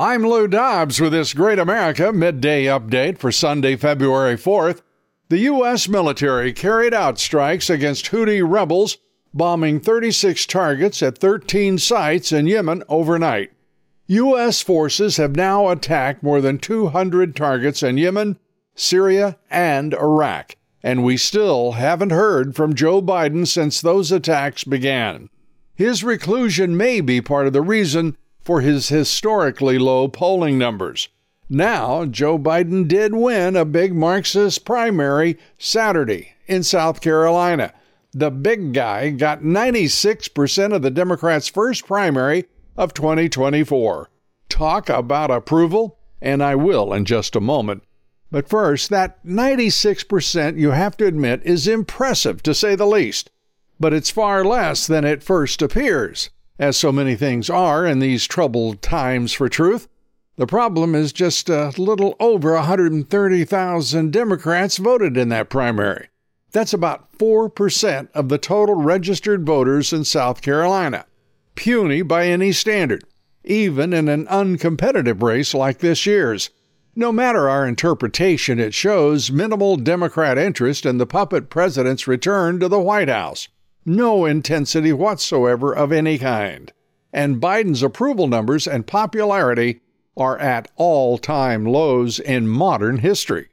I'm Lou Dobbs with this Great America midday update for Sunday, February 4th. The U.S. military carried out strikes against Houthi rebels, bombing 36 targets at 13 sites in Yemen overnight. U.S. forces have now attacked more than 200 targets in Yemen, Syria, and Iraq, and we still haven't heard from Joe Biden since those attacks began. His reclusion may be part of the reason for his historically low polling numbers. Now, Joe Biden did win a big Marxist primary Saturday in South Carolina. The big guy got 96% of the Democrats' first primary of 2024. Talk about approval, and I will in just a moment. But first, that 96% you have to admit is impressive to say the least, but it's far less than it first appears as so many things are in these troubled times for truth. The problem is just a little over 130,000 Democrats voted in that primary. That's about 4% of the total registered voters in South Carolina. Puny by any standard, even in an uncompetitive race like this year's. No matter our interpretation, it shows minimal Democrat interest in the puppet president's return to the White House no intensity whatsoever of any kind. And Biden's approval numbers and popularity are at all time lows in modern history.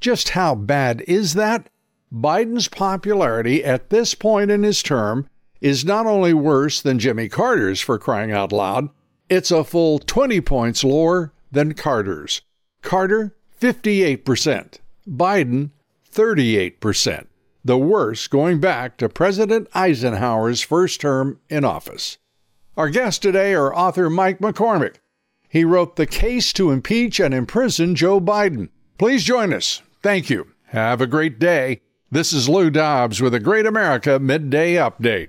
Just how bad is that? Biden's popularity at this point in his term is not only worse than Jimmy Carter's for crying out loud, it's a full 20 points lower than Carter's. Carter, 58%. Biden, 38% the worst going back to President Eisenhower's first term in office. Our guests today are author Mike McCormick. He wrote The Case to Impeach and Imprison Joe Biden. Please join us. Thank you. Have a great day. This is Lou Dobbs with a Great America Midday Update.